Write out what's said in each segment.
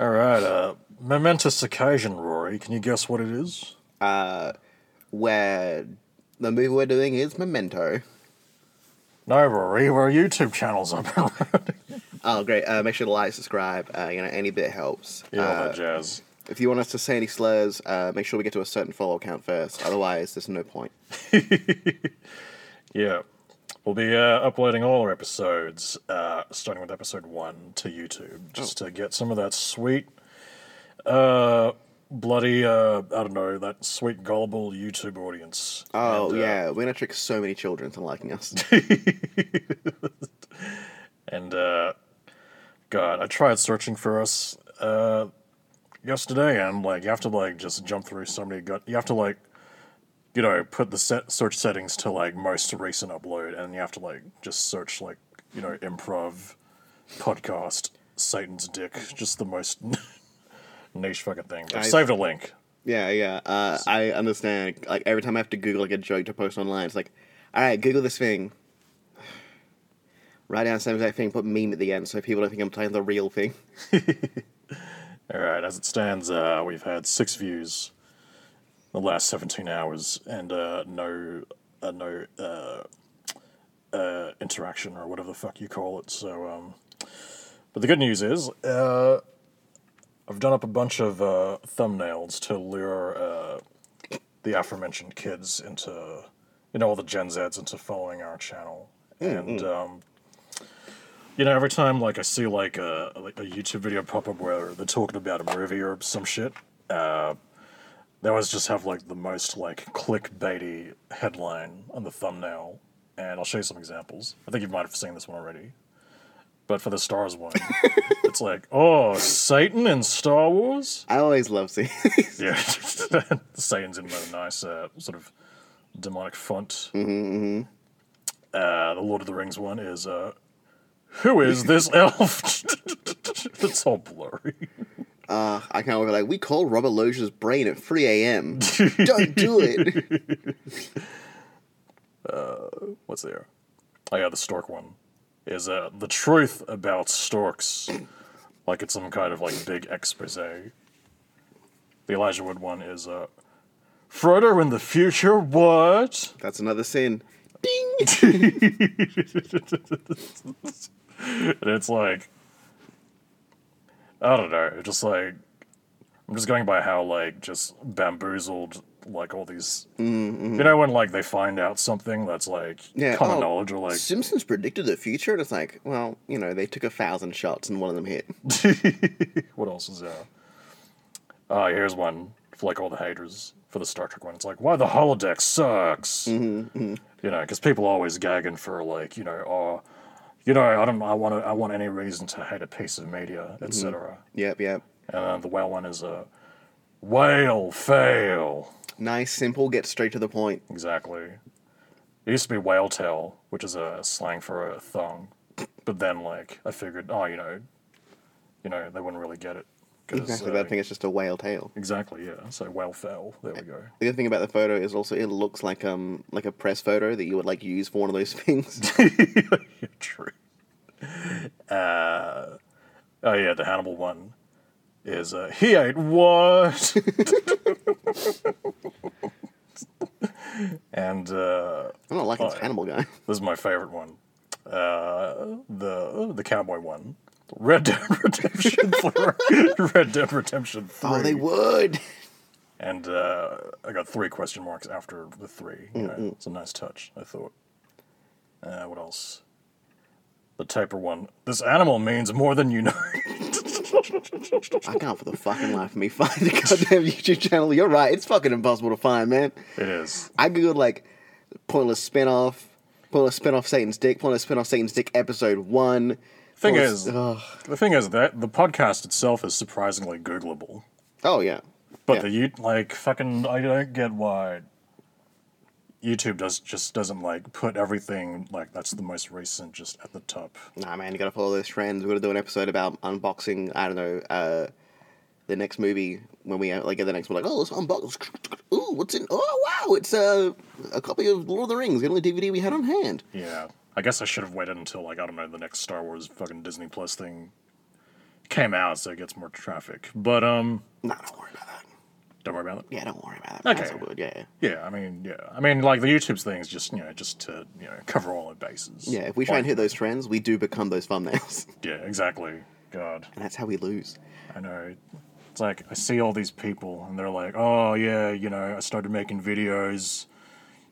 All right, uh, momentous occasion, Rory. Can you guess what it is? Uh, where the movie we're doing is Memento. No, Rory, our YouTube channel's up and running. Oh, great. Uh, make sure to like, subscribe. Uh, you know, any bit helps. Yeah, all Uh, that jazz. if you want us to say any slurs, uh, make sure we get to a certain follow count first. Otherwise, there's no point. Yeah. We'll be uh, uploading all our episodes, uh, starting with episode one, to YouTube, just to get some of that sweet, uh, bloody, uh, I don't know, that sweet, gullible YouTube audience. Oh, And, uh, yeah. We're going to trick so many children into liking us. And, uh, God, I tried searching for us uh, yesterday, and, like, you have to, like, just jump through so many. Gut- you have to, like, you know, put the set search settings to, like, most recent upload, and you have to, like, just search, like, you know, improv, podcast, Satan's Dick, just the most niche fucking thing. I've I- saved a link. yeah, yeah. Uh, I understand. Like, every time I have to Google, like, a joke to post online, it's like, all right, Google this thing. Write down the same exact thing, put meme at the end so people don't think I'm playing the real thing. All right, as it stands, uh, we've had six views the last 17 hours and uh, no, uh, no uh, uh, interaction or whatever the fuck you call it. So, um, but the good news is, uh, I've done up a bunch of uh, thumbnails to lure uh, the aforementioned kids into, you know, all the Gen Zs into following our channel. And, um, you know, every time like I see like a a YouTube video pop up where they're talking about a movie or some shit, uh, they always just have like the most like clickbaity headline on the thumbnail, and I'll show you some examples. I think you might have seen this one already, but for the Stars one, it's like, oh, Satan in Star Wars. I always love seeing Yeah, Satan's in a nice uh, sort of demonic font. Mm-hmm, Uh, the Lord of the Rings one is, uh, who is this elf? it's all blurry. Uh, I can't remember, like, we called Robert Loja's brain at 3 a.m. Don't do it. Uh, What's there? Oh yeah, the stork one is uh, the truth about storks, like it's some kind of like big expose. The Elijah Wood one is uh, Frodo in the future. What? That's another sin. Ding! And it's like, I don't know, just like, I'm just going by how like just bamboozled like all these, you know, when like they find out something that's like Mm-hmm. Yeah, common oh, knowledge or like, Simpsons predicted the future, and it's like, well, you know, they took a thousand shots and one of them hit. what else is there? Oh, here's one for like all the haters for the Star Trek one. It's like, why the holodeck sucks. Mm-hmm, You know, because people are always gagging for like, you know, oh, you know, I don't, I want to, I want any reason to hate a piece of media, Mm-hmm. etc. Yep, yep. And uh, the whale one is a whale fail. Nice, simple, get straight to the point. Exactly. It used to be whale tail, which is a slang for a thong. But then, like, I figured, oh, you know, you know, they wouldn't really get it. 'Cause, Exactly, uh, but I think it's just a whale tail. Exactly, yeah. So whale fell. There we go. The other thing about the photo is also it looks like um like a press photo that you would like use for one of those things. yeah, true. Uh, oh yeah, the Hannibal one is uh, he ate what? and uh, I'm not liking this Oh, Hannibal guy. this is my favorite one. Uh, the the cowboy one. Red Dead Redemption 3. Red Dead Redemption 3. Oh, they would. And uh, I got three question marks after the three. You know, it's a nice touch, I thought. Uh, what else? The Tapir one. This animal means more than you know. I can't for the fucking life of me find the goddamn YouTube channel. You're right, it's fucking impossible to find, man. it is. I googled like pointless spin-off, pointless spin-off Satan's Dick, pointless spin-off Satan's Dick episode one. Thing is, ugh. the thing is that the podcast itself is surprisingly Googleable. oh yeah, But Yeah. the you like fucking I don't get why YouTube does just doesn't like put everything like that's the most recent just at the top. nah, man, you gotta follow those trends. We're gonna do an episode about unboxing. I don't know, uh, the next movie when we like get the next one. Like, oh, let's unbox. Ooh, what's in? Oh wow, it's uh, a copy of Lord of the Rings, the only DVD we had on hand. Yeah. I guess I should have waited until like I don't know the next Star Wars fucking Disney Plus thing came out, so it gets more traffic. But um, Nah, don't worry about that. don't worry about it. Yeah, don't worry about that. Okay. Good. Yeah. Yeah, I mean, yeah, I mean, like the YouTube's thing is just you know just to you know cover all the bases. Yeah, if we try Like, and hit those trends, we do become those thumbnails. Yeah, exactly. God, and that's how we lose. I know. It's like I see all these people, and they're like, "Oh yeah, you know, I started making videos."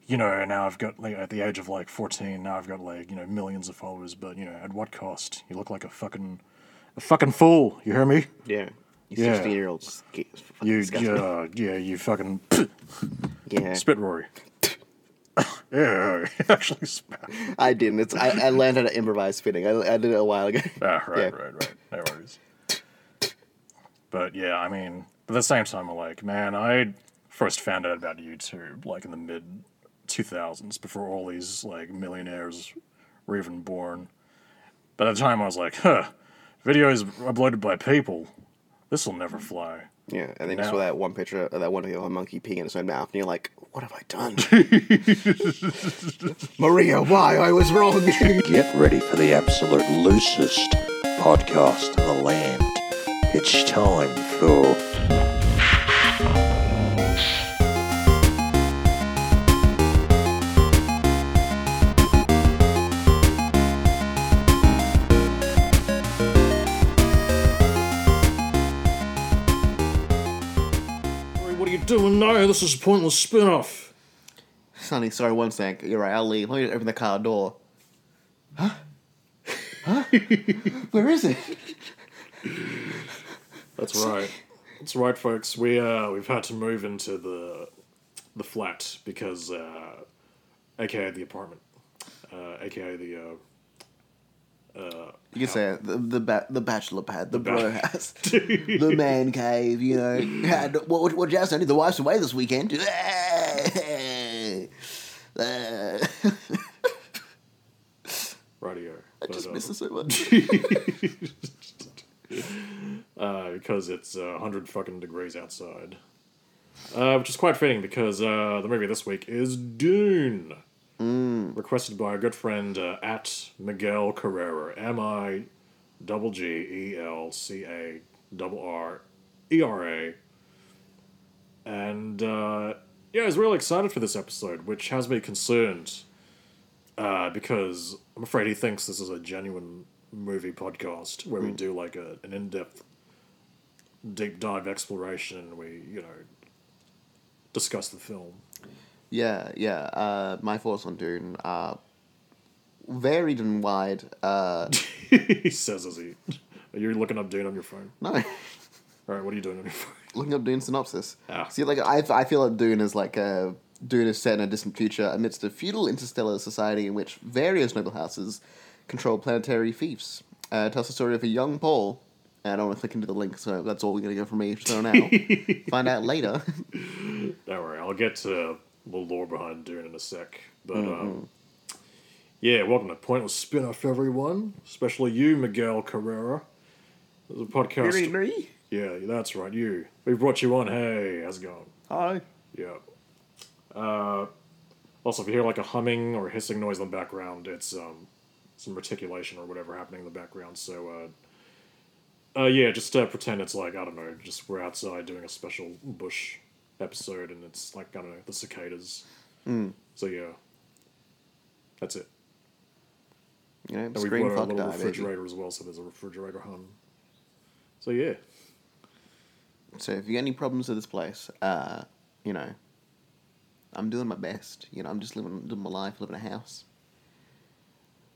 You know, now I've got like at the age of like fourteen. Now I've got like you know millions of followers, but you know at what cost? You look like a fucking, a fucking fool. You hear me? Yeah. You Yeah. 16 year olds. You, yeah, yeah, you fucking Yeah. spit, Rory. yeah, actually spat. I didn't. It's I, I learned how to improvise spitting. I, I did it a while ago. Ah, right, Yeah. right, right. No worries. But yeah, I mean, at the same time, I'm like, man, I first found out about YouTube like in the mid 2000s, before all these like millionaires were even born. By the time I was like, huh, videos uploaded by people, this will never fly. Yeah, and then you saw that one picture of that one of a monkey peeing in its own mouth, and you're like, "What have I done?" Maria, why I was wrong. Get ready for the absolute loosest podcast in the land. It's time for doing now? This is a pointless spin off. Sonny, sorry, one sec. You're right. I'll leave. Let me open the car door. Huh? Huh? Where is it? That's right. That's right, folks. We uh we've had to move into the the flat because uh aka the apartment. Uh aka the uh You can say it. The the, ba- the bachelor pad, the, ba- bro house, the man cave. You know, had what what, Jazz only the wife's away this weekend. Uh, radio. I just uh, miss it so much. uh, because it's uh, 100 fucking degrees outside. Uh, which is quite fitting because uh, the movie this week is Dune. Requested by our good friend uh, at Miguel Carrera. M I double G E L C A double R E R A. And uh, yeah, I was really excited for this episode, which has me concerned uh, because I'm afraid he thinks this is a genuine movie podcast where we do like a, an in depth, deep dive exploration and we, you know, discuss the film. Yeah, yeah. Uh, my thoughts on Dune are varied and wide. Uh, he says as he. Are you looking up Dune on your phone? no, All right, what are you doing on your phone? looking up Dune synopsis. Ah. See, like I, I feel like Dune is like a Dune is set in a distant future amidst a feudal interstellar society in which various noble houses control planetary fiefs. Uh, it tells the story of a young Paul. And I don't want to click into the link, so that's all we're gonna go from me for now. Find out later. Don't worry, I'll get to the lore behind Dune in a sec. But, um, yeah, welcome to Pointless Spin Off, everyone. Especially you, Miguel Carrera. A podcast. me. Yeah, that's right, you. We brought you on. Hey, how's it going? Hi. Yeah. Uh, also, if you hear like a humming or hissing noise in the background, it's um, some reticulation or whatever happening in the background. So, uh, uh, yeah, just uh, pretend it's like I don't know, just we're outside doing a special bush episode, and it's like I don't know the cicadas. So yeah, that's it. You know, And we screen brought a little refrigerator as well, so there's a refrigerator hum. So yeah, So if you get any problems with this place, uh, you know, I'm doing my best. You know, I'm just living, living my life, living a house,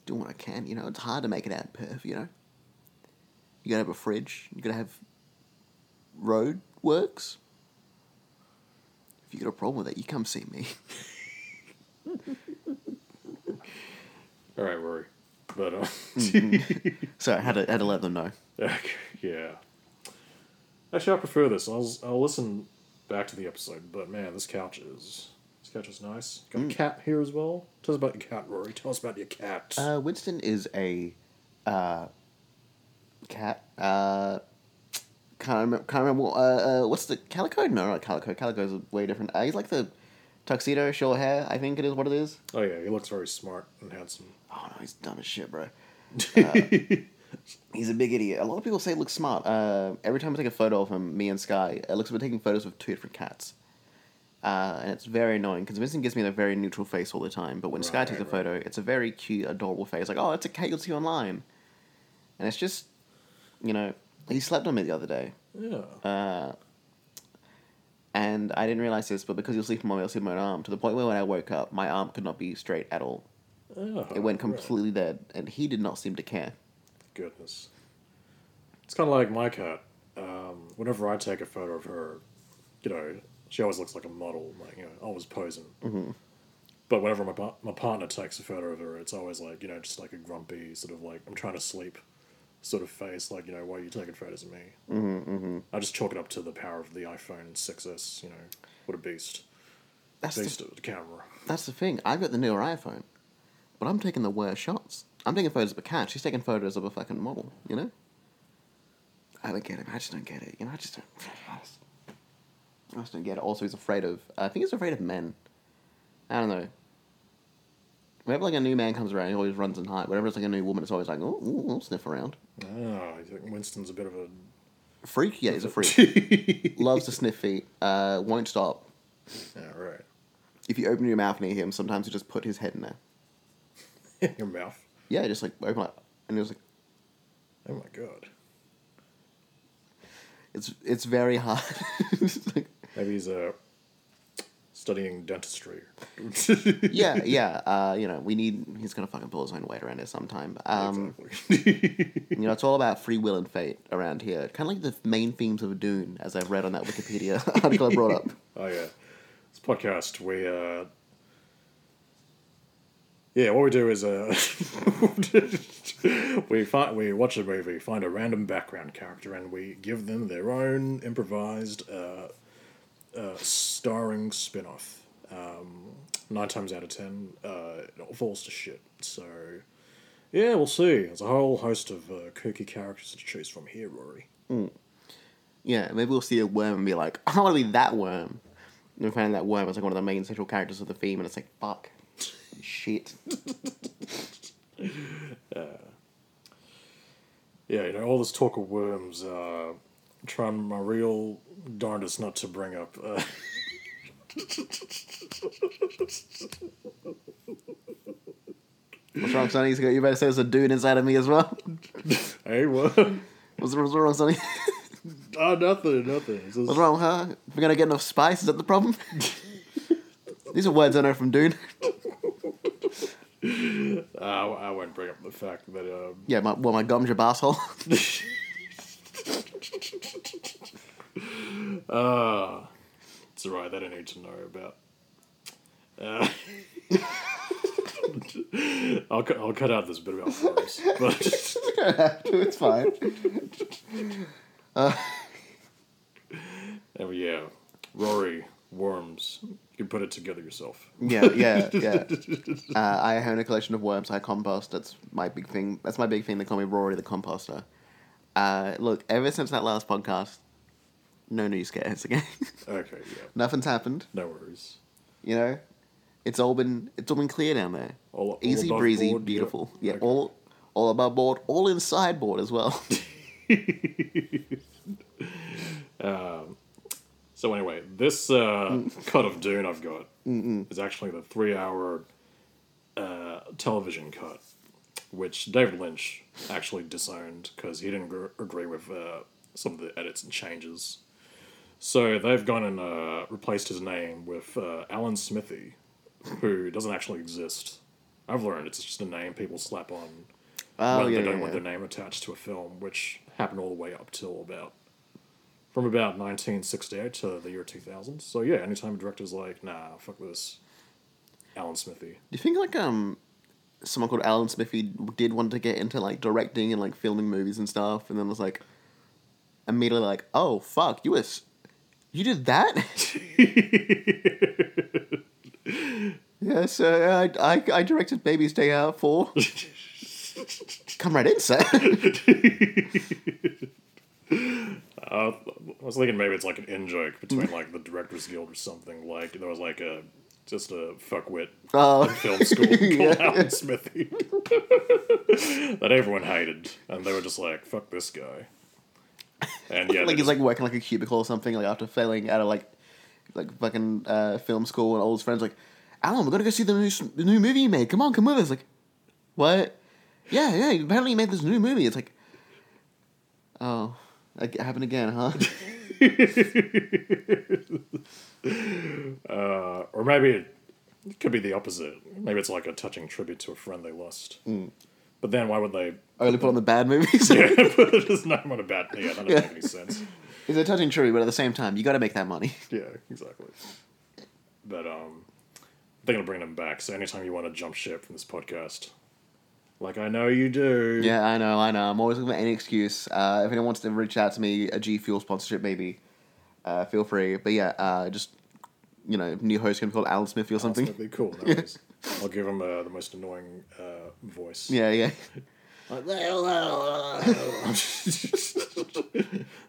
doing what I can. You know, it's hard to make it out Perth. You know, you gotta have a fridge. You gotta have road works. You got a problem with it, you come see me. all right, Rory. But uh, so I had to had to let them know. Okay, yeah. Actually, I prefer this. I'll I'll listen back to the episode. But man, this couch is this couch is nice. Got a cat here as well. Tell us about your cat, Rory. Tell us about your cat. Uh, Winston is a uh, cat. Uh, can't remember. Can't remember. what- Uh, uh, what's the calico? No, not calico. Calico is way different. Uh, he's like the tuxedo, short hair. I think it is what it is. oh yeah, he looks very smart and handsome. Oh no, he's dumb as shit, bro. He's a big idiot. A lot of people say he looks smart. Uh, every time I take a photo of him, me and Sky, it looks like we're taking photos of two different cats. Uh, and it's very annoying because Vincent gives me a very neutral face all the time. But when Sky Right, takes a right. photo, it's a very cute, adorable face. Like, oh, it's a cat you'll see online. And it's just, you know, he slept on me the other day. Yeah. Uh, and I didn't realize this, but because he was sleeping on me, I was sleeping on my arm to the point where when I woke up, my arm could not be straight at all. Oh, It went right. completely dead, and he did not seem to care. Goodness. It's kind of like my cat. Um, whenever I take a photo of her, you know, she always looks like a model, like, you know, always posing. Mm-hmm. But whenever my, my partner takes a photo of her, it's always like, you know, just like a grumpy, sort of like, I'm trying to sleep sort of face, like, you know, why are you taking photos of me? Mm-hmm, mm-hmm. I just chalk it up to the power of the iPhone 6S, you know, what a beast. That's Beast the, of the camera. that's the thing. I've got the newer iPhone, but I'm taking the worst shots. I'm taking photos of a cat. She's taking photos of a fucking model. You know. I don't get it. I just don't get it. You know. I just don't. I just, I just don't get it. Also, he's afraid of. I think he's afraid of men. I don't know. Whenever like a new man comes around, he always runs and hides. Whenever it's like a new woman, it's always like, oh, ooh, I'll sniff around. Oh, I think Winston's a bit of a. Freak? Yeah, he's a freak. Loves to sniff feet. Uh, won't stop. Yeah, right. If you open your mouth near him, sometimes he just put his head in there. Your mouth. Yeah, just like open it, and it was like, Oh my god. it's it's very hard. It's like- Maybe he's uh, studying dentistry. yeah, yeah. Uh, you know, we need. He's gonna fucking pull his own weight around here sometime. Um, exactly. you know, it's all about free will and fate around here. Kind of like the main themes of Dune, as I've read on that Wikipedia article I brought up. oh yeah, this podcast we uh, yeah, what we do is uh, we find we watch a movie, find a random background character, and we give them their own improvised uh, uh, starring spin-off. Um, nine times out of ten, uh, it all falls to shit. So. Yeah, we'll see. There's a whole host of uh, kooky characters to choose from here, Rory. Yeah, maybe we'll see a worm and be like, I want to be that worm. And we find that worm is like one of the main central characters of the theme, and it's like, fuck, shit. Yeah, you know, all this talk of worms, uh, trying my real darndest not to bring up. Uh, What's wrong, Sonny? You better say there's a dude inside of me as well. hey, what? What's, what's wrong, Sonny? oh, nothing, nothing. Just- What's wrong, huh? We're gonna get enough spice. Is that the problem? These are words I know from Dune. Uh, I won't bring up the fact that. Um, Yeah, my well, my gum's your asshole. Uh, it's alright, they don't need to know about. Uh, I'll, cut, I'll cut out this bit about worms. But. it's fine. Oh, yeah. Rory, worms. You can put it together yourself. Yeah, yeah, yeah. Uh, I own a collection of worms. I compost. That's my big thing. That's my big thing. They call me Rory the composter. Uh, look, ever since that last podcast, no new scares again. Okay, yeah. Nothing's happened. No worries. You know, it's all been it's all been clear down there. All- all Easy above breezy, board, beautiful. yeah. Yeah, Okay. all all above board, all inside board as well. So anyway, this uh, cut of Dune I've got is actually the three-hour uh, television cut, which David Lynch actually disowned because he didn't gr- agree with uh, some of the edits and changes. So they've gone and uh, replaced his name with uh, Alan Smithee, who doesn't actually exist. I've learned it's just a name people slap on Oh when yeah, they don't yeah, want yeah. their name attached to a film, which happened all the way up till about from about 1968 to the year 2000. So yeah, anytime a director's like, nah, fuck this, Alan Smithee. Do you think like um someone called Alan Smithee did want to get into like directing and like filming movies and stuff, and then was like immediately like, oh fuck, you was you did that? yes, uh, I, I I directed Baby's Day Out four. Come right in, sir. Uh, I was thinking maybe it's like an in joke between like the Directors Guild or something. Like there was like a just a fuckwit Oh. film school called Alan Smithee that everyone hated, and they were just like, "Fuck this guy." And yeah, like he's like working like a cubicle or something, like after failing out of like like fucking uh, film school, and all his friends like, Alan, we're gonna go see the new the new movie you made. Come on, come with us. Like, what? Yeah, yeah. Apparently, you made this new movie. It's like, oh, it happened again, huh? uh, or maybe it, it could be the opposite. Maybe it's like a touching tribute to a friend they lost. Hmm. But then why would they? Only put on the bad movies. Yeah, put his name on a bad. Yeah, that doesn't make any sense. It's a touching true, but at the same time, you got to make that money. Yeah, exactly. But um, I think I'll bring them back. So anytime you want to jump ship from this podcast, like I know you do. Yeah, I know, I know. I'm always looking for any excuse. Uh, if anyone wants to reach out to me, a G Fuel sponsorship, maybe, uh, feel free. But yeah, uh, just you know, new host gonna be called Alan Smithee or something. gonna be cool. No worries. I'll give him uh, the most annoying uh, voice. Yeah, yeah.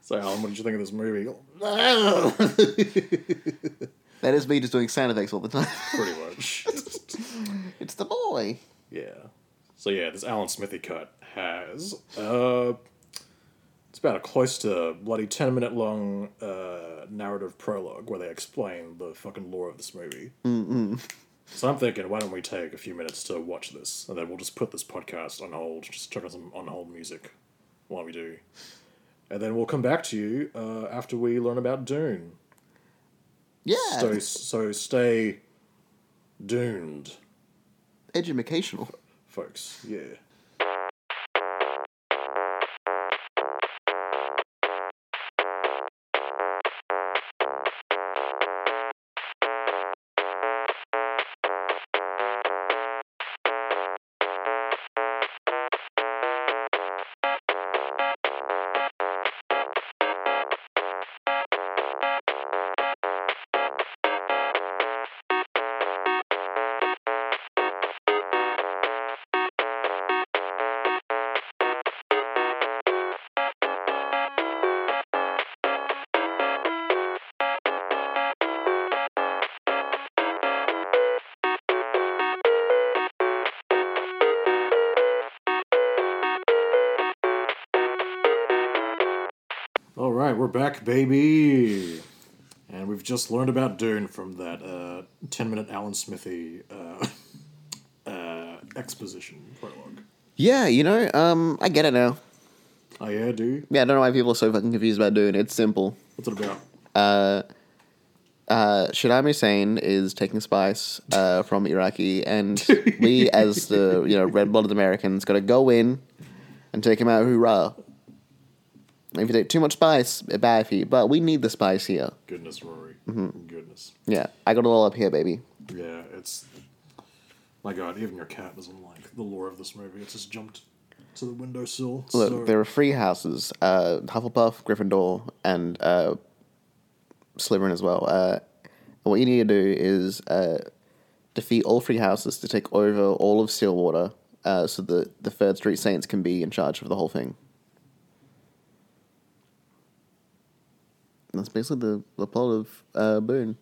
so Alan, what did you think of this movie? That is me just doing sound effects all the time. Pretty much. it's the boy. Yeah. So yeah, this Alan Smithee cut has uh, it's about a close to bloody ten minute long uh, narrative prologue where they explain the fucking lore of this movie. Mm-mm. So I'm thinking, why don't we take a few minutes to watch this, and then we'll just put this podcast on hold, just chuck on some on hold music while we do, and then we'll come back to you uh, after we learn about Dune. Yeah. So so stay duned, Educational. folks. Yeah. Back, baby. And we've just learned about Dune from that uh, 10 minute Alan Smithee uh, uh, exposition prologue. Yeah, you know, um, I get it now. Oh, yeah, do? Yeah, I don't know why people are so fucking confused about Dune. It's simple. What's it about? Uh, uh, Saddam Hussein is taking spice uh, from Iraqi, and we, as the you know red-blooded Americans, got to go in and take him out. Hoorah! If you take too much spice, it's bad for you. But we need the spice here. Goodness, Rory. Goodness. Yeah, I got it all up here, baby. Yeah, it's. My god, even your cat doesn't like the lore of this movie. It just jumped to the windowsill. Look, so, there are three houses: uh, Hufflepuff, Gryffindor, and uh, Slytherin as well. Uh, what you need to do is uh, defeat all three houses to take over all of Stillwater, uh, so that the Third Street Saints can be in charge of the whole thing. That's basically the, the plot of uh, Boone.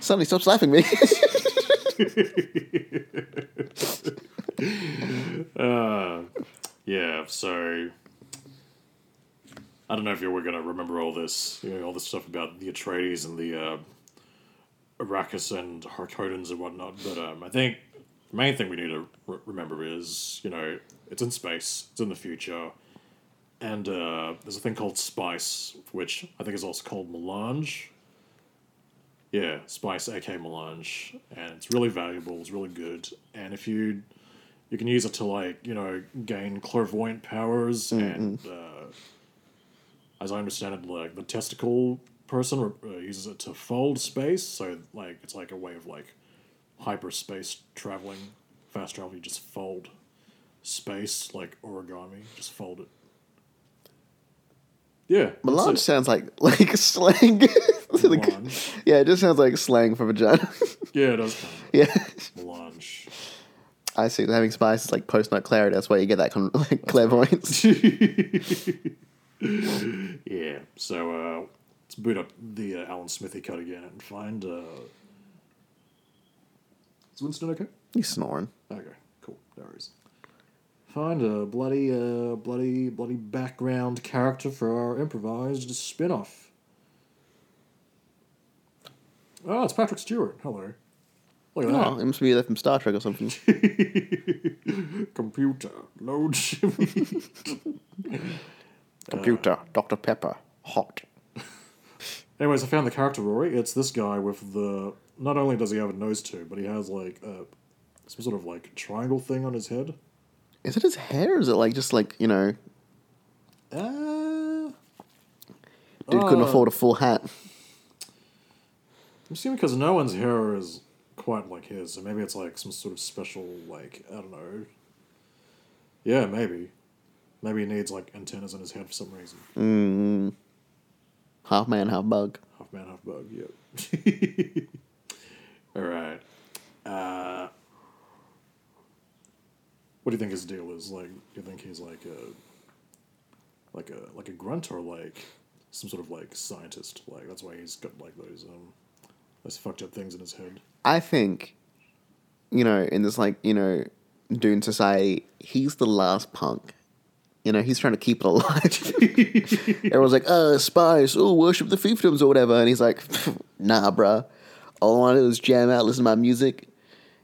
Suddenly, stop slapping me. Uh, yeah, so. I don't know if you were going to remember all this, you know, all this stuff about the Atreides and the uh, Arrakis and Harkonnens and whatnot, but um, I think the main thing we need to re- remember is, you know, it's in space, it's in the future, and uh, there's a thing called spice, which I think is also called melange. Yeah, spice, aka melange, and it's really valuable. It's really good, and if you you can use it to like you know gain clairvoyant powers, and uh, as I understand it, like the testicle person uh, uses it to fold space. So like it's like a way of like hyperspace traveling, fast travel. You just fold space like origami. Just fold it. Yeah, Melange sounds like like slang. Like- yeah, it just sounds like slang for vagina. Yeah, it does. Kind of yeah, melange. I see. Having spice is like post nut clarity. That's why you get that con- like clairvoyance. yeah. So uh, let's boot up the uh, Alan Smithee cut again and find. Uh... Is Winston okay? He's snoring. Okay, cool. No worries. Find a bloody, uh, bloody, bloody background character for our improvised spin off. Oh, it's Patrick Stewart. Hello. Look at that. Oh, it must be there from Star Trek or something. Computer, load. Computer, Dr. Pepper, hot. Anyways, I found the character Rory. It's this guy with the. Not only does he have a nose tube, but he has like uh, some sort of like triangle thing on his head. Is it his hair or is it like just like, you know, Uh, dude couldn't Uh, afford a full hat? I'm assuming because no one's hair is quite like his, so maybe it's like some sort of special, like I don't know. Yeah, maybe. Maybe he needs like antennas on his head for some reason. Mm. Half man, half bug. Half man, half bug. Yep. All right. Uh, what do you think his deal is? Like, do you think he's like a, like a like a grunt or like some sort of like scientist? Like that's why he's got like those um, those fucked up things in his head. I think, you know, in this like, you know, Dune society, he's the last punk. You know, he's trying to keep it alive. Everyone's like, oh, spies, oh, worship the fiefdoms or whatever. And he's like, nah, bruh. All I want to do is jam out, listen to my music,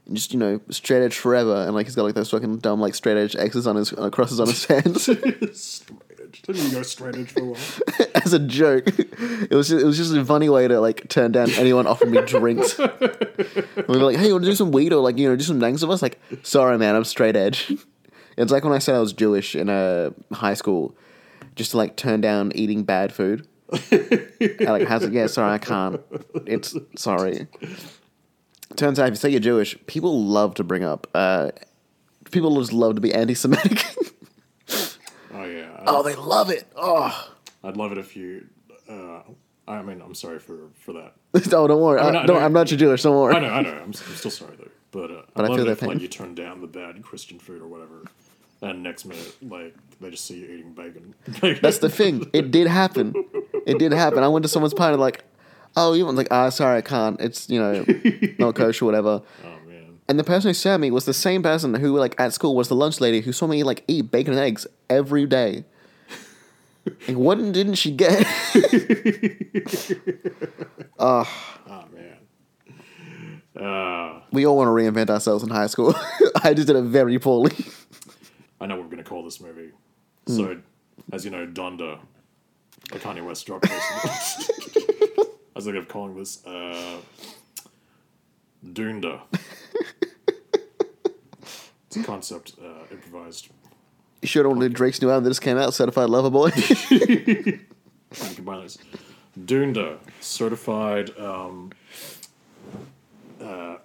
and just, you know, straight edge forever. And like, he's got like those fucking dumb, like, straight edge X's on his, uh, crosses on his hands. straight edge. Didn't you go straight edge for a while? As a joke. It was, just, it was just a funny way to, like, turn down anyone offering me drinks. And we were like, hey, you want to do some weed or, like, you know, do some nangs of us? Like, sorry, man, I'm straight edge. It's like when I said I was Jewish in uh, high school, just to like turn down eating bad food. I like has it? Yeah, sorry, I can't. It's sorry. Turns out, if you say you're Jewish, people love to bring up. Uh, people just love to be anti-Semitic. Oh yeah. oh, they love it. Oh, I'd love it if you. Uh, I mean, I'm sorry for for that. oh, don't worry. mean, I, I- don't, no. I'm not your Jewish. Don't worry. I know, I know. I'm, I'm still sorry though, but uh, But I love feel their if like you turn down the bad Christian food or whatever, and next minute like they just see you eating bacon. That's the thing. It did happen. It did happen. I went to someone's party like, oh, you want like, ah, sorry, I can't. It's you know, not kosher, or whatever. oh man. And the person who served me was the same person who, like, at school was the lunch lady who saw me, like, eat bacon and eggs every day. Like, what didn't she get? Oh man. Uh, we all want to reinvent ourselves in high school. I just did it very poorly. I know what we're gonna call this movie. Hmm. So, as you know, Donda, the Kanye West recently. I was thinking of calling this uh, Duneda. It's a concept uh, improvised. You should have wanted Drake's new album that just came out, Certified Lover Boy. You combine this. Duneda, certified um, uh,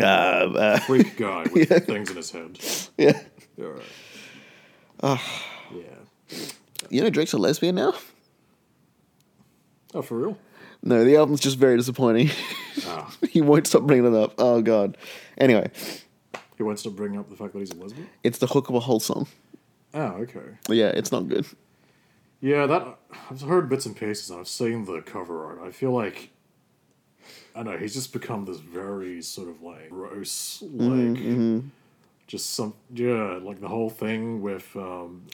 uh, freak guy with things in his head. yeah. Yeah, right. yeah. You know Drake's a lesbian now? Oh, for real? No, the album's just very disappointing. Ah, he won't stop bringing it up. Oh, God. Anyway, he wants to bring up the fact that he's a lesbian. it's the hook of a whole song. Oh, okay. Yeah, it's not good. Yeah, that I've heard bits and pieces and I've seen the cover art. I feel like I don't know he's just become this very sort of like gross, like just some yeah, like the whole thing with um,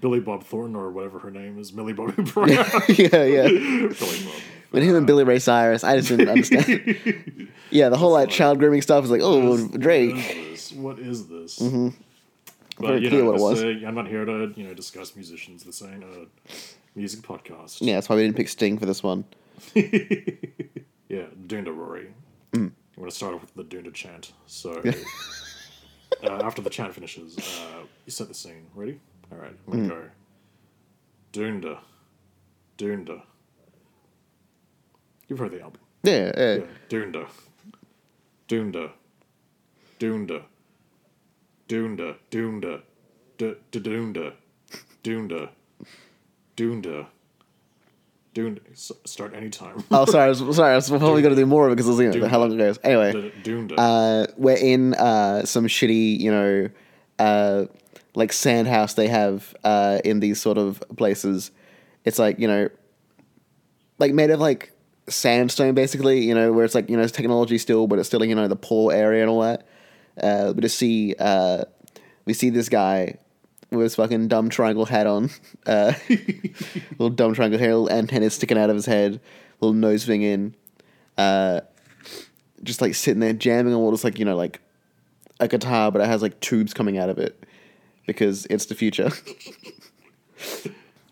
Billy Bob Thornton or whatever her name is, Millie Bobby Brown. yeah, yeah. Billy Bob. When him and Billy Ray Cyrus, I just didn't understand. yeah, the whole like child grooming stuff is like, oh, What Drake. What is this? Very But you clear know, what it was. uh, I'm not here to you know discuss musicians. This ain't a music podcast. Yeah, that's why we didn't pick Sting for this one. Yeah, Duneda Rory. Mm. I'm going to start off with the Duneda chant. So, uh, after the chant finishes, uh, you set the scene. Ready? All right, I'm Mm. going to go. Duneda. Duneda. You've heard the album. Yeah, yeah. Yeah. Duneda. Duneda. Duneda. Duneda. Duneda. D- Duneda. Duneda. Duneda. Duneda. S- Start anytime. Oh, sorry, I was, sorry. I was probably going to do more of it because I was you know, how long it goes. Anyway, Duneda. uh, we're in uh, some shitty, you know, uh, like sand house they have uh, in these sort of places, It's like you know, like made of like sandstone, basically. You know, where it's like you know, technology still, but it's still you know the poor area and all that. Uh, we just see uh, we see this guy with his fucking dumb triangle hat on, uh, little dumb triangle hair, little antennas sticking out of his head, little nose thing in, uh, just like sitting there jamming on what looks like you know like a guitar, but it has like tubes coming out of it because it's the future.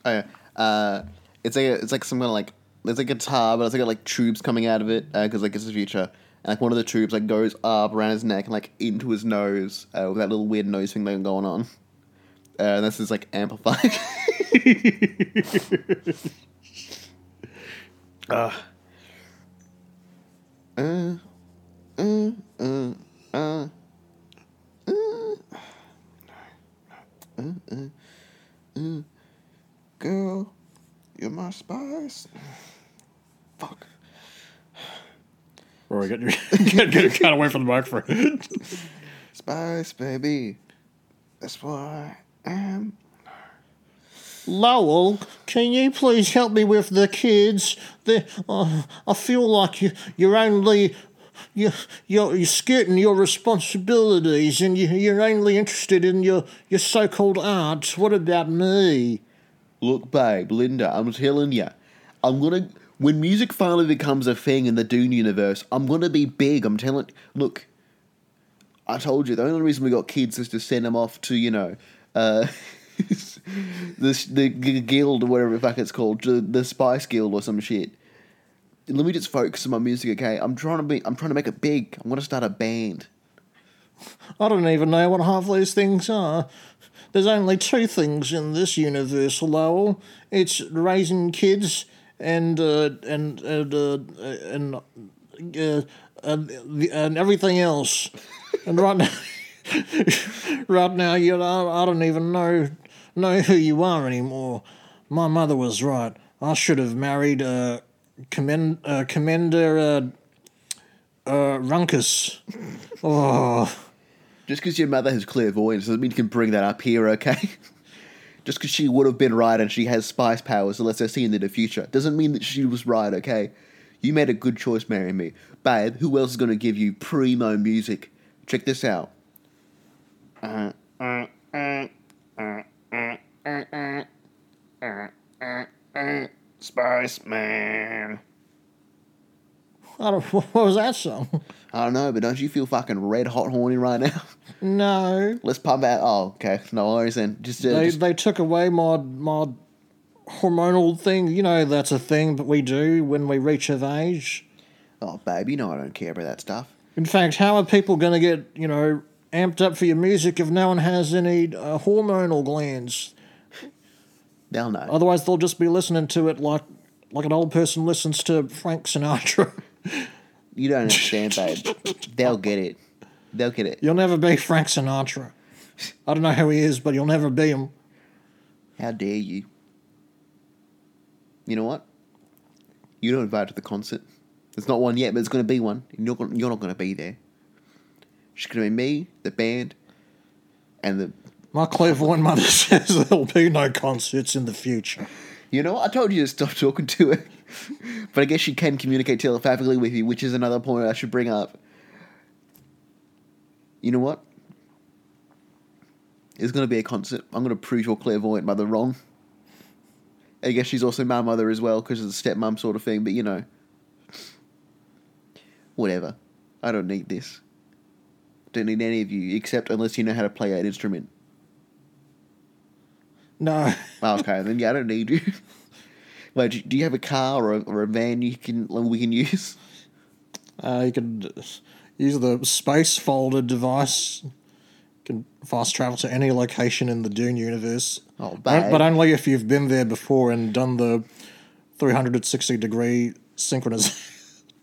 oh yeah, uh, it's like a, it's like some kind of like there's a guitar, but it's like got like tubes coming out of it because like it's the future. And like one of the tubes like goes up around his neck and like into his nose uh, with that little weird nose thing going on. Uh, and this is like amplified. uh. Uh, uh, uh, uh. Girl, you're my spice. Fuck. Rory, get your get, get your cat away from the microphone. Spice, baby. That's why I am. Lowell, can you please help me with the kids? The, uh, I feel like you, you're only you, you're, you're skirting your responsibilities and you, you're only interested in your, your so-called art. What about me? Look, babe, Linda, I'm telling you, I'm gonna. When music finally becomes a thing in the Dune universe, I'm gonna be big. I'm telling. Look, I told you the only reason we got kids is to send them off to you know, uh, the the guild or whatever the fuck it's called, the, the Spice Guild or some shit. Let me just focus on my music, okay? I'm trying to be. I'm trying to make it big. I'm gonna start a band. I don't even know what half those things are. There's only two things in this universe, Lowell. It's raising kids and uh, and and uh, and, uh, and and everything else. And right now, right now, you know, I don't even know know who you are anymore. My mother was right. I should have married uh, commend, uh, Commander uh, uh, Runkus. Oh. Just because your mother has clairvoyance doesn't mean you can bring that up here, okay? Just because she would have been right and she has spice powers, let's say see into the future, doesn't mean that she was right, okay? You made a good choice marrying me. Babe, who else is going to give you primo music? Check this out. Spice Man. I don't, what was that song? I don't know, but don't you feel fucking red hot horny right now? No. Let's pump out. Oh, okay. No worries then. Just, uh, They, just they took away my, my hormonal thing. You know, that's a thing that we do when we reach of age. oh, baby, no, I don't care about that stuff. In fact, how are people going to get, you know, amped up for your music if no one has any uh, hormonal glands? They'll know. Otherwise, they'll just be listening to it like like an old person listens to Frank Sinatra. You don't understand, babe. They'll get it. They'll get it. You'll never be Frank Sinatra. I don't know who he is, but you'll never be him. How dare you? You know what? You're not invited to the concert. There's not one yet, but there's going to be one. And you're, you're not going to be there. It's going to be me, the band, and the. My clairvoyant mother says there'll be no concerts in the future. You know? I told you to stop talking to her. but I guess she can communicate telepathically with you, which is another point I should bring up. You know what? It's going to be a concert. I'm going to prove your clairvoyant mother wrong. I guess she's also my mother as well because it's a stepmom sort of thing, but you know. Whatever. I don't need this. Don't need any of you, except unless you know how to play an instrument. No, Oh, okay, then yeah, I don't need you. Wait, do- you have a car or a, or a van you can we can use? uh, you can use the space folder device. You can fast travel to any location in the Dune universe. Oh, but, but only if you've been there before and done the 360 degree synchronization.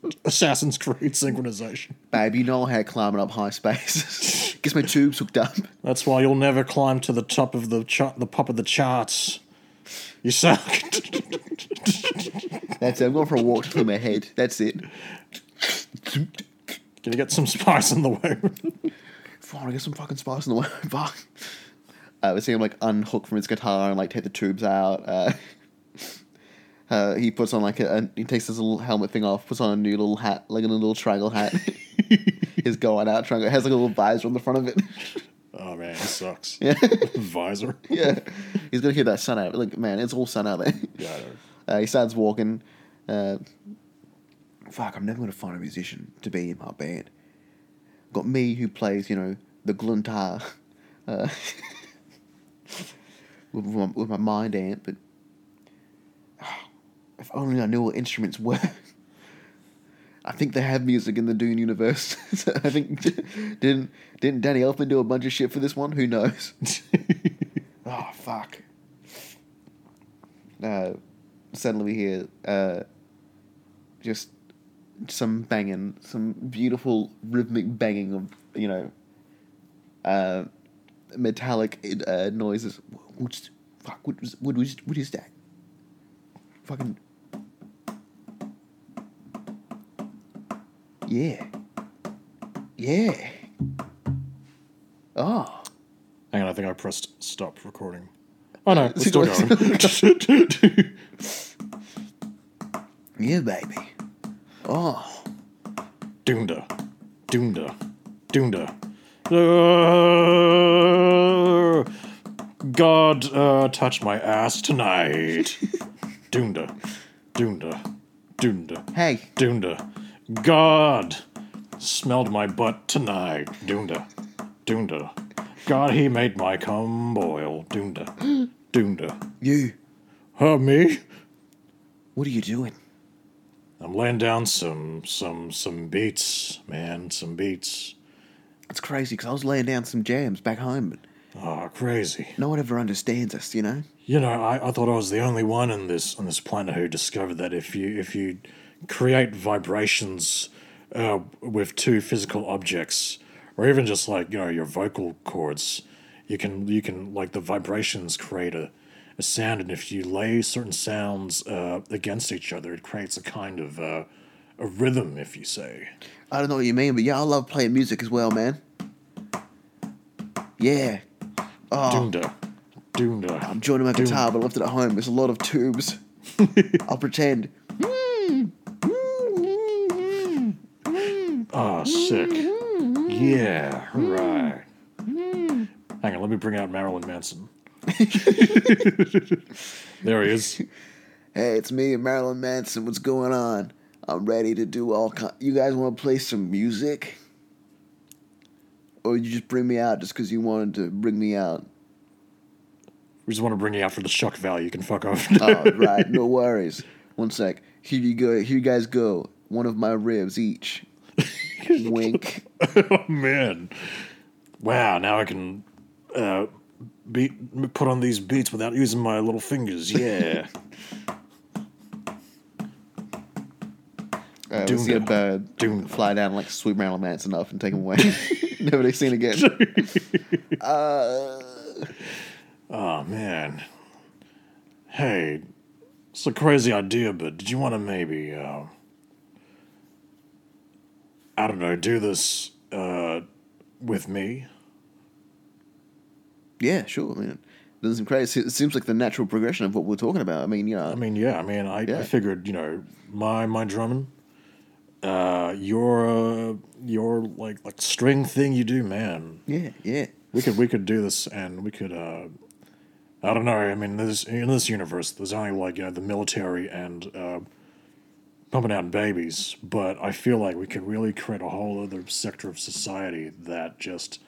Assassin's Creed synchronization. Babe, you know how climbing up high space. Gets my tubes hooked up. That's why you'll never climb to the top of the chart, the top of the charts. You suck. That's it. I'm going for a walk to clear my head. That's it. Can you get some spice in the way? Fine, I get some fucking spice in the way. Fuck. Uh, we see him like unhook from his guitar and like take the tubes out. Uh, Uh, he puts on like a, a he takes his little helmet thing off, puts on a new little hat, like a little triangle hat. He's going out triangle. It has like a little visor on the front of it. Oh man, it sucks. yeah, Visor. yeah. He's gonna hear that sun out. Like man, it's all sun out there. Yeah. Uh, he starts walking. Uh, fuck, I'm never gonna find a musician to be in my band. Got me who plays, you know, the gluntar, uh, with, my, with my mind amp, but if only I knew what instruments were. I think they have music in the Dune universe. I think didn't didn't Danny Elfman do a bunch of shit for this one? Who knows? oh fuck. Uh, suddenly we hear uh, just some banging, some beautiful rhythmic banging of you know uh, metallic uh, noises. What what was what is that? Fucking yeah, yeah. Oh, Hang on, I think I pressed stop recording. Oh no, it's still going. yeah, baby. Oh, Dunda. Dunda. Dunda. Uh, God uh, touched my ass tonight. Dunda. Dunda. Dunda. hey, Dunda. God smelled my butt tonight. Dunda. Dunda. God, he made my cum boil. Dunda. Dunda. you. Huh, me? What are you doing? I'm laying down some some some beats, man, some beats. It's crazy because I was laying down some jams back home, but Oh, crazy. no one ever understands us, you know. You know, I, I thought I was the only one on this on this planet who discovered that if you if you create vibrations uh, with two physical objects, or even just like you know your vocal cords, you can you can like the vibrations create a, a sound, and if you lay certain sounds uh, against each other, it creates a kind of uh, a rhythm, if you say. I don't know what you mean, but yeah, I love playing music as well, man. Yeah. Oh, dunda. I'm joining my guitar, but I left it at home. There's a lot of tubes. I'll pretend. Oh, sick. Yeah, right. Hang on, let me bring out Marilyn Manson. there he is. Hey, it's me, Marilyn Manson. What's going on? I'm ready to do all kind. You guys want to play some music? Or you just bring me out just because you wanted to bring me out? We just want to bring you out for the shock value. You can fuck off. Oh, right. No worries. One sec. Here you go. Here you guys go. One of my ribs each. Wink. oh, man. Wow, now I can uh, beat, put on these beats without using my little fingers. Yeah. Uh, see a bird Doom. fly down like sweep Marilyn Manson enough and take him away. Never be seen again. uh, oh, man. Hey, it's a crazy idea, but did you want to maybe, uh, I don't know, do this uh, with me? yeah, sure. I mean, it doesn't seem crazy. It seems like the natural progression of what we're talking about. I mean, yeah. I mean, yeah. I mean, I, Yeah. I figured, you know, my my drumming, uh, your uh, your like like string thing you do, man. yeah, yeah. We could we could do this, and we could. Uh, I don't know. I mean, this in this universe, there's only like you know the military and uh, pumping out babies, but I feel like we could really create a whole other sector of society that just,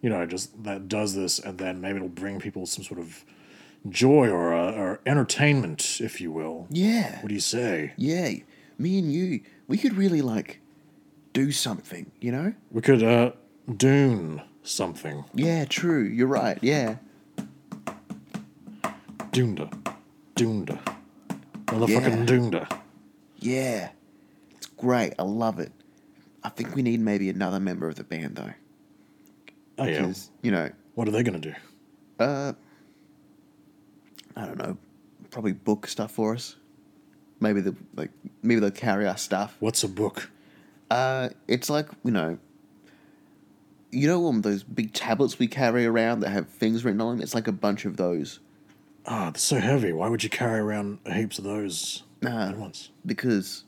you know, just that does this, and then maybe it'll bring people some sort of joy or uh, or entertainment, if you will. Yeah. What do you say? Yeah. Me and you, we could really like do something, you know? We could uh, dune something. Yeah, true. You're right. Yeah. Dunda, dunda, motherfucking Yeah. dunda. Yeah. It's great. I love it. I think we need maybe another member of the band though. Oh yeah. Because, you know, What are they gonna do? uh I don't know, probably book stuff for us. Maybe the like maybe they'll carry our stuff. What's a book? Uh, it's like you know, you know, um, those big tablets we carry around that have things written on them. It's like a bunch of those, Ah, they're so heavy. Why would you carry around heaps of those Nah. at once? because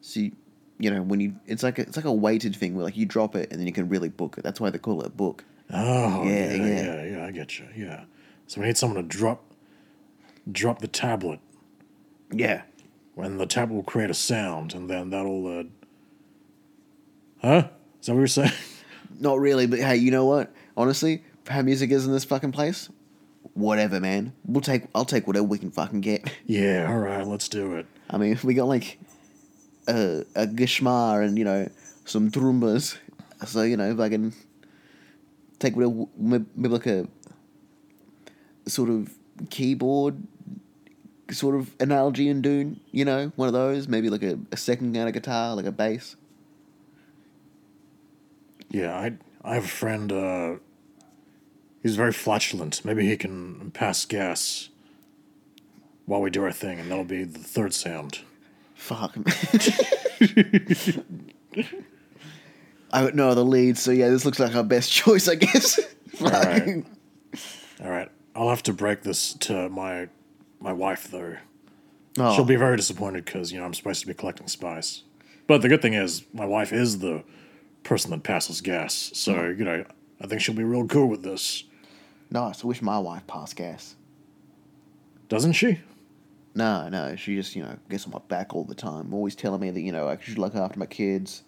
see you know when you it's like a, it's like a weighted thing where like you drop it and then you can really book it that's why they call it a book Oh, Yeah, yeah, yeah. yeah, yeah, I get you. Yeah. So we need someone to drop drop the tablet, yeah and the tablet will create a sound, and then that'll. Uh... Huh? Is that what you're saying? not really but hey you know what honestly how music is in this fucking place whatever man we'll take i'll take whatever we can fucking get yeah. All right. Let's do it. i mean we got like a, a gishmar and you know some trumbas so you know if i can take whatever maybe like a sort of keyboard sort of analogy in Dune, you know, one of those, maybe like a, a second kind of guitar, like a bass. Yeah, I I have a friend. Uh, he's very flatulent. Maybe he can pass gas while we do our thing, and that'll be the third sound. Fuck. I don't know the lead, so yeah, this looks like our best choice, I guess. right. All right, I'll have to break this to my my wife though. Oh, She'll be very disappointed because you know I'm supposed to be collecting spice. But the good thing is, my wife is the person that passes gas, so hmm. you know I think she'll be real cool with this, nice. I wish my wife passed gas. doesn't she? No, no, she just, you know, gets on my back all the time. Always telling me that, you know, I should look after my kids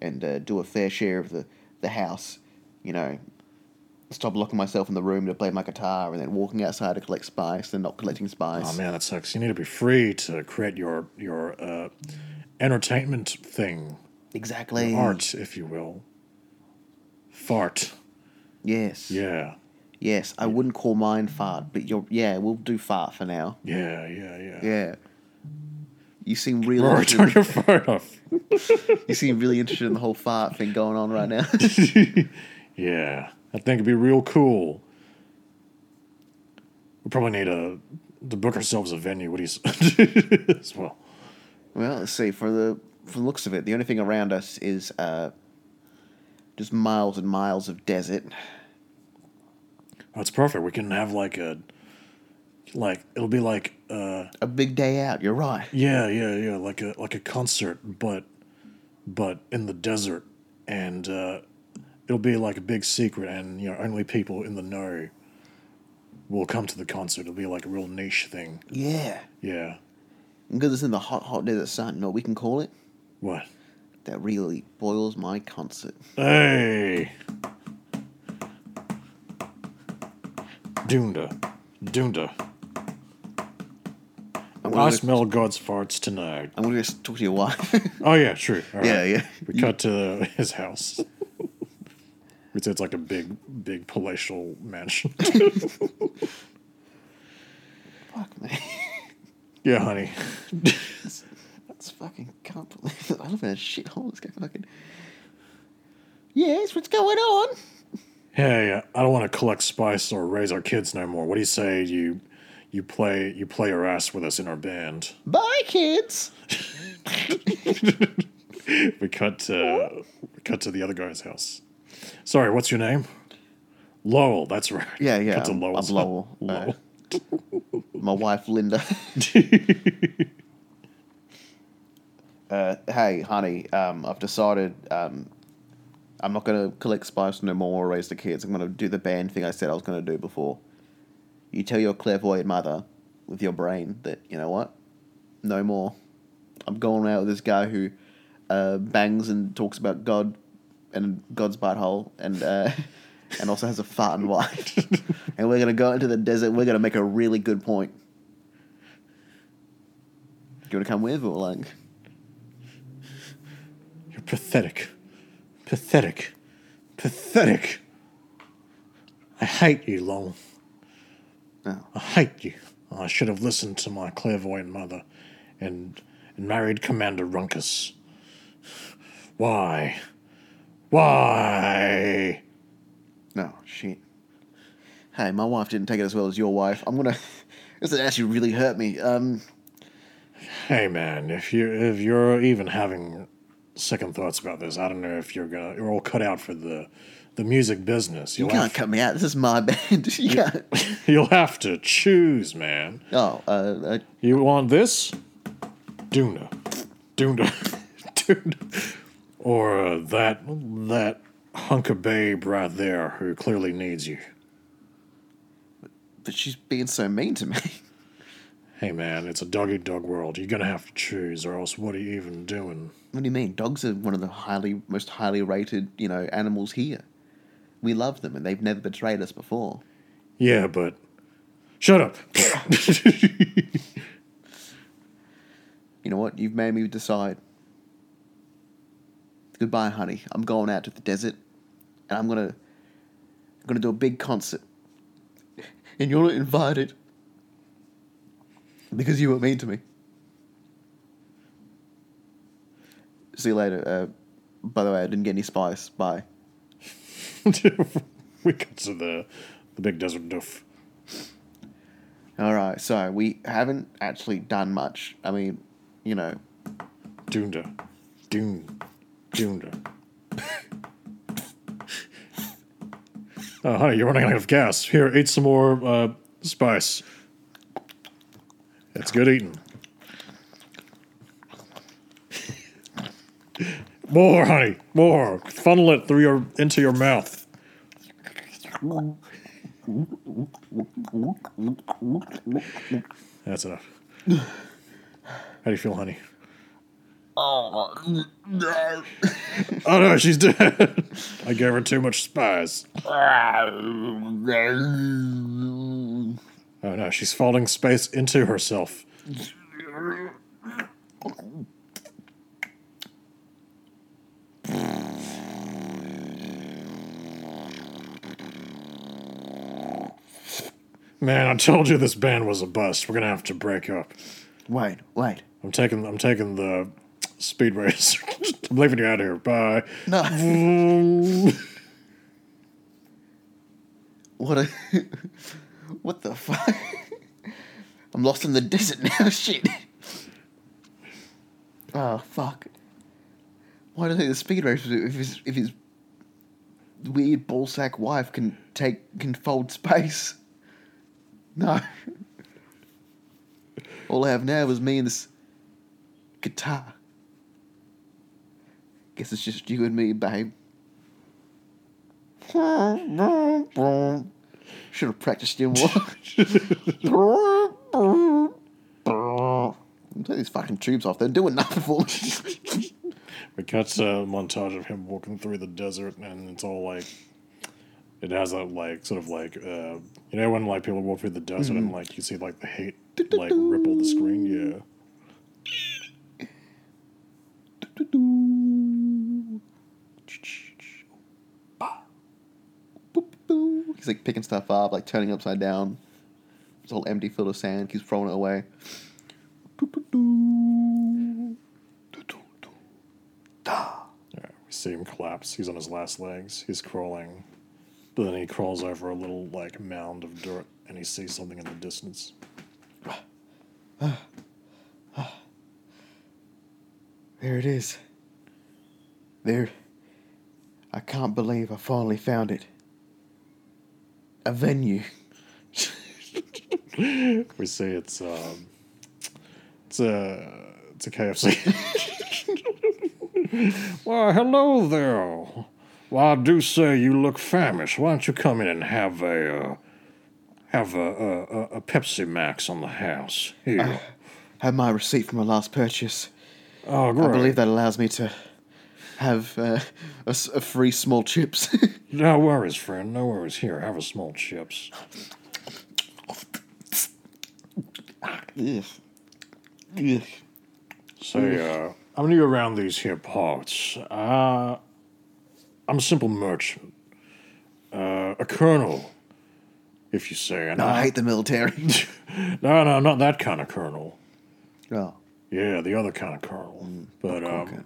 and uh, do a fair share of the, the house. You know, stop locking myself in the room to play my guitar and then walking outside to collect spice and not collecting spice. Oh man, that sucks. You need to be free to create your your uh, entertainment thing, Exactly. art, if you will. Fart. Yes. Yeah, Yes. I wouldn't call mine fart, but you're, yeah, we'll do fart for now. yeah, yeah, yeah. Yeah. You seem really Rory, turn interested, your fart off. you seem really interested in the whole fart thing going on right now. Yeah, I think it'd be real cool. We probably need a to book ourselves a venue. What do you as well? Well, let's see. For the for the looks of it, the only thing around us is uh, just miles and miles of desert. Oh, it's perfect. We can have like a like it'll be like uh A big day out. You're right. yeah yeah yeah like a like a concert but but in the desert and uh it'll be like a big secret and you know only people in the know will come to the concert. It'll be like a real niche thing. Yeah. Yeah. Because it's in the hot, hot desert sun. You know what we can call it? What? That really boils my concert. Hey. Dunda. Dunda. I'm I gonna, smell God's farts tonight. I'm gonna just talk to your wife. Oh yeah, true. All Yeah, right. yeah. We cut to his house. We It's it's like a big, big palatial mansion. Fuck me. yeah, honey. That's fucking can't believe it. I live in a shithole. This guy fucking. Yes, what's going on? Yeah. I don't want to collect spice or raise our kids no more. What do you say you you play you play your ass with us in our band? Bye, kids. We cut to we cut to the other guy's house. Sorry, what's your name? Lowell. That's right. Yeah, yeah. Cut to I'm, I'm Lowell. Lowell. Uh, my wife, Linda. uh, hey, honey, um, I've decided um, I'm not going to collect spice no more or raise the kids. I'm going to do the band thing I said I was going to do before. You tell your clairvoyant mother with your brain that, you know what? No more. I'm going out with this guy who uh, bangs and talks about God and God's butthole and uh, and also has a farting wife. and we're gonna go into the desert. We're gonna make a really good point. Do you want to come with or like? You're pathetic. Pathetic. Pathetic. I hate you, Lowell. No. I hate you. I should have listened to my clairvoyant mother and, and married Commander Runkus. Why? Why? No shit. Hey, my wife didn't take it as well as your wife. I'm gonna. This actually really hurt me. Um, Hey man, if you if you're even having second thoughts about this, I don't know if you're gonna you're all cut out for the the music business. You You'll can't have, cut me out. This is my band. you can't. you'll have to choose, man. Oh, uh, uh, You want this? Duna. Duna. Duna. Or uh, that that hunk of babe right there who clearly needs you. but she's being so mean to me. Hey man, it's a dog eat dog world. You're gonna have to choose, or else what are you even doing? What do you mean? Dogs are one of the highly, most highly rated, you know, animals here. We love them, and they've never betrayed us before. Yeah, but shut up. You know what? You've made me decide. Goodbye, honey. I'm going out to the desert, and I'm gonna, I'm gonna do a big concert, and you're not invited because you were mean to me. See you later. Uh, by the way, I didn't get any spice. Bye. we got to the the big desert doof. All right. So we haven't actually done much. I mean, you know, Dunda. Dune. Dunda. oh, honey, you're running out of gas. Here, eat some more uh, spice. It's good eating. More, honey, more. Funnel it through your into your mouth. That's enough. How do you feel, honey? Oh Oh no, she's dead. I gave her too much spice. Oh no, she's falling space into herself. Man, I told you this band was a bust. We're gonna have to break up. wait, wait. I'm taking I'm taking the speed race. I'm leaving you out of here. Bye. No. what a. what the fuck? I'm lost in the desert now. Shit. Oh fuck. Why do I think the speed race if his if his weird ballsack wife can take can fold space? No. All I have now is me and this guitar. Guess it's just you and me, babe. Should have practiced you more. Take these fucking tubes off. They're doing nothing for me. We cut a montage of him walking through the desert, and it's all like, it has a like sort of like, uh, you know, when like people walk through the desert and like you see like the hate like ripple the screen. Yeah. He's like picking stuff up, like turning upside down. It's all empty, filled with sand. Keeps throwing it away. Yeah, we see him collapse. He's on his last legs. He's crawling, but then he crawls over a little like mound of dirt, and he sees something in the distance. There it is. There. I can't believe I finally found it. A venue. We see it's um, it's a it's a KFC. Why, hello there. Well, I do say you look famished. Why don't you come in and have a uh, have a, a, a, a Pepsi Max on the house? Here. Have my receipt from my last purchase. oh, great. I believe that allows me to have uh, a, a free small chips. No worries, friend. No worries. Here, have a small chips. Ugh. Ugh. Say, uh, I'm new around these here parts. Uh, I'm a simple merchant. Uh, a colonel, if you say. And No, I hate the military. no, no, not that kind of colonel. oh. Yeah, the other kind of colonel. but um, okay.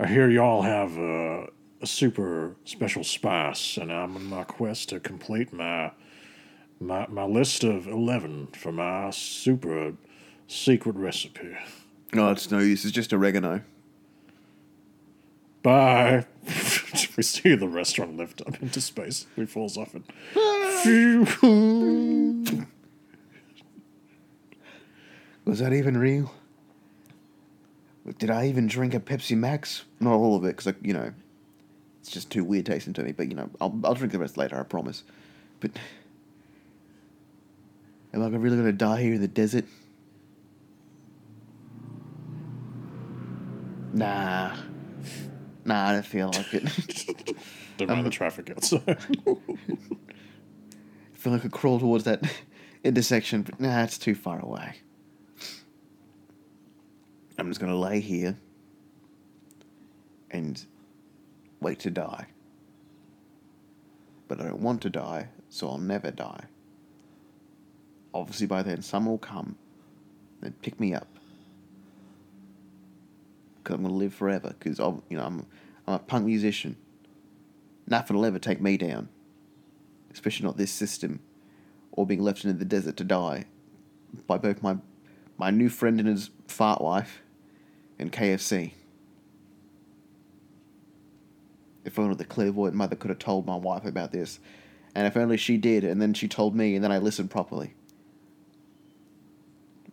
I hear y'all have uh, a super special spice, and I'm on my quest to complete my my my list of eleven for my super secret recipe. No, it's no use. It's just oregano. Bye. we see the restaurant lift up into space. He falls off it. Was that even real? Did I even drink a Pepsi Max? Not all of it, because you know, it's just too weird tasting to me. But you know, I'll I'll drink the rest later. I promise. But am I really gonna die here in the desert? Nah, nah, I don't feel like it. Don't mind um, the traffic outside. I feel like I crawl towards that intersection, but nah, it's too far away. I'm just gonna lay here and wait to die. But I don't want to die, so I'll never die. Obviously, by then, someone will come and pick me up. Because I'm gonna live forever. Because you know I'm I'm a punk musician. Nothing will ever take me down especially not this system, or being left in the desert to die by both my my new friend and his fart wife and KFC. If only the clairvoyant mother could have told my wife about this, and if only she did, and then she told me, and then I listened properly.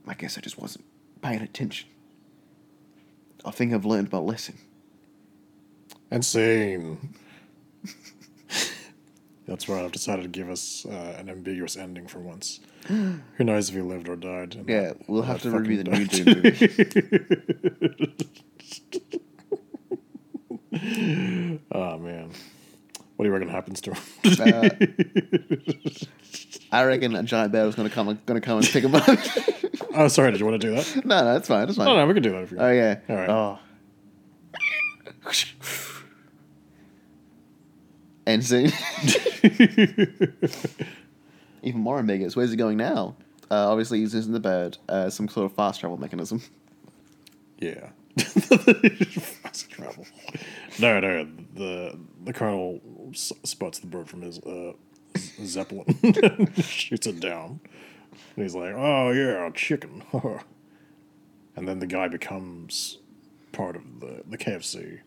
I guess I just wasn't paying attention. I think I've learned my lesson. And Insane. That's right. I've decided to give us uh, an ambiguous ending for once. Who knows if he lived or died? in Yeah, that- we'll have that to review the new. Dune movie. Oh man, what do you reckon happens to him? Uh, I reckon a giant bear was gonna come, gonna come and pick him up. oh, sorry. Did you want to do that? no, no, that's fine. That's fine. Oh no, we can do that if you Oh yeah. All right. Oh. End scene. Even more ambiguous. Where's he going now? Uh, obviously, he's using the bird, uh, some sort of fast travel mechanism. Yeah. Fast travel. No, no. The the colonel s- spots the bird from his uh, zeppelin, shoots it down, and he's like, "Oh yeah, a chicken." and then the guy becomes part of the the KFC.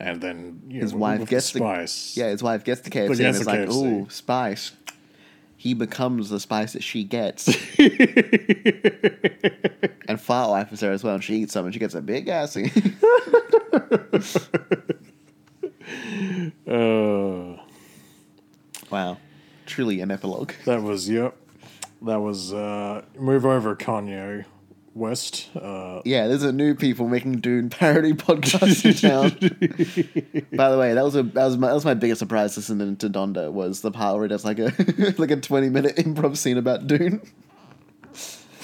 And then you His know, wife gets the- spice. Yeah, his wife gets the KFC and gets is like. "Ooh, spice." He becomes the spice that she gets. and Fart Wife is there as well, and she eats some, and she gets a big assy. Uh, wow, truly an epilogue. that was yep. That was uh, move over Kanye West. Uh, Yeah, there's a new people making Dune parody podcast in town. By the way, that was a that was my that was my biggest surprise listening to Donda was the part where he does like a like a twenty minute improv scene about Dune.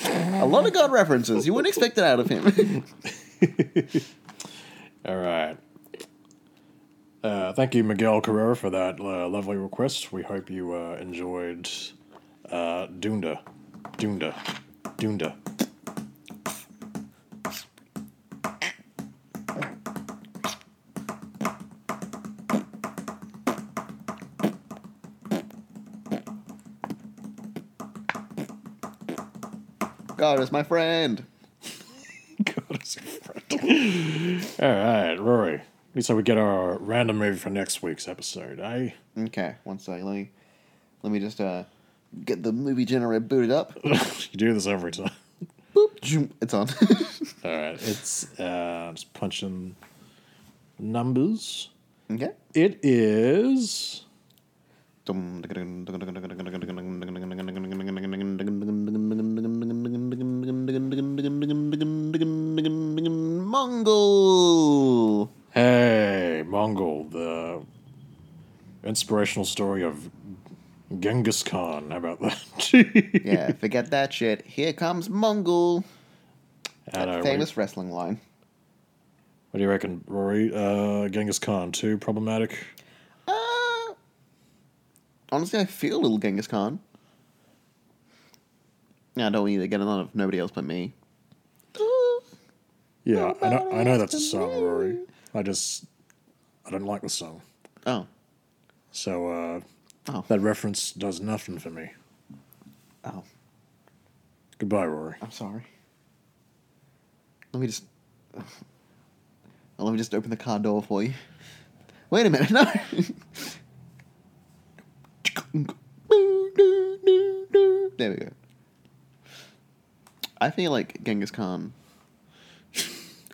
A lot of God references. You wouldn't expect it out of him. All right. Uh, thank you, Miguel Carrera, for that uh, lovely request. We hope you uh, enjoyed uh, Duneda. Dunda. Dunda. God is my friend. God is your friend. All right, Rory. So we get our random movie for next week's episode, eh? Okay, one second. Let me let me just uh get the movie generator booted up. you do this every time. Boop, zoom, it's on. All right, it's uh, just punching numbers. okay. It is Mongol. Hey, Mongol, the inspirational story of Genghis Khan. How about that? Yeah, forget that shit. Here comes Mongol. I know, Famous What, wrestling line. what do you reckon, Rory? Uh, Genghis Khan, too problematic? Uh, honestly, I feel a little Genghis Khan. I don't need to get on if nobody else but me. Yeah, I know, I know that's a song, Rory. I just, I don't like the song. Oh, So, uh, Oh. that reference does nothing for me. oh, Goodbye, Rory. I'm sorry. Let me just. Let me just open the car door for you. Wait a minute, no. there we go. I feel like Genghis Khan.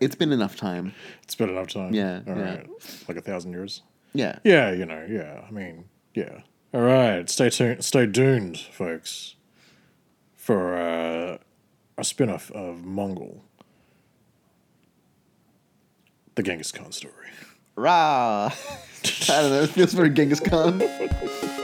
It's been enough time. It's been enough time. Yeah, All yeah. right. Like a thousand years. Yeah. Yeah, you know, yeah. I mean, yeah. All right. Stay tuned. Stay tuned, folks, for uh, a spin off of Mongol. The Genghis Khan story. Rah! I don't know. It feels very Genghis Khan.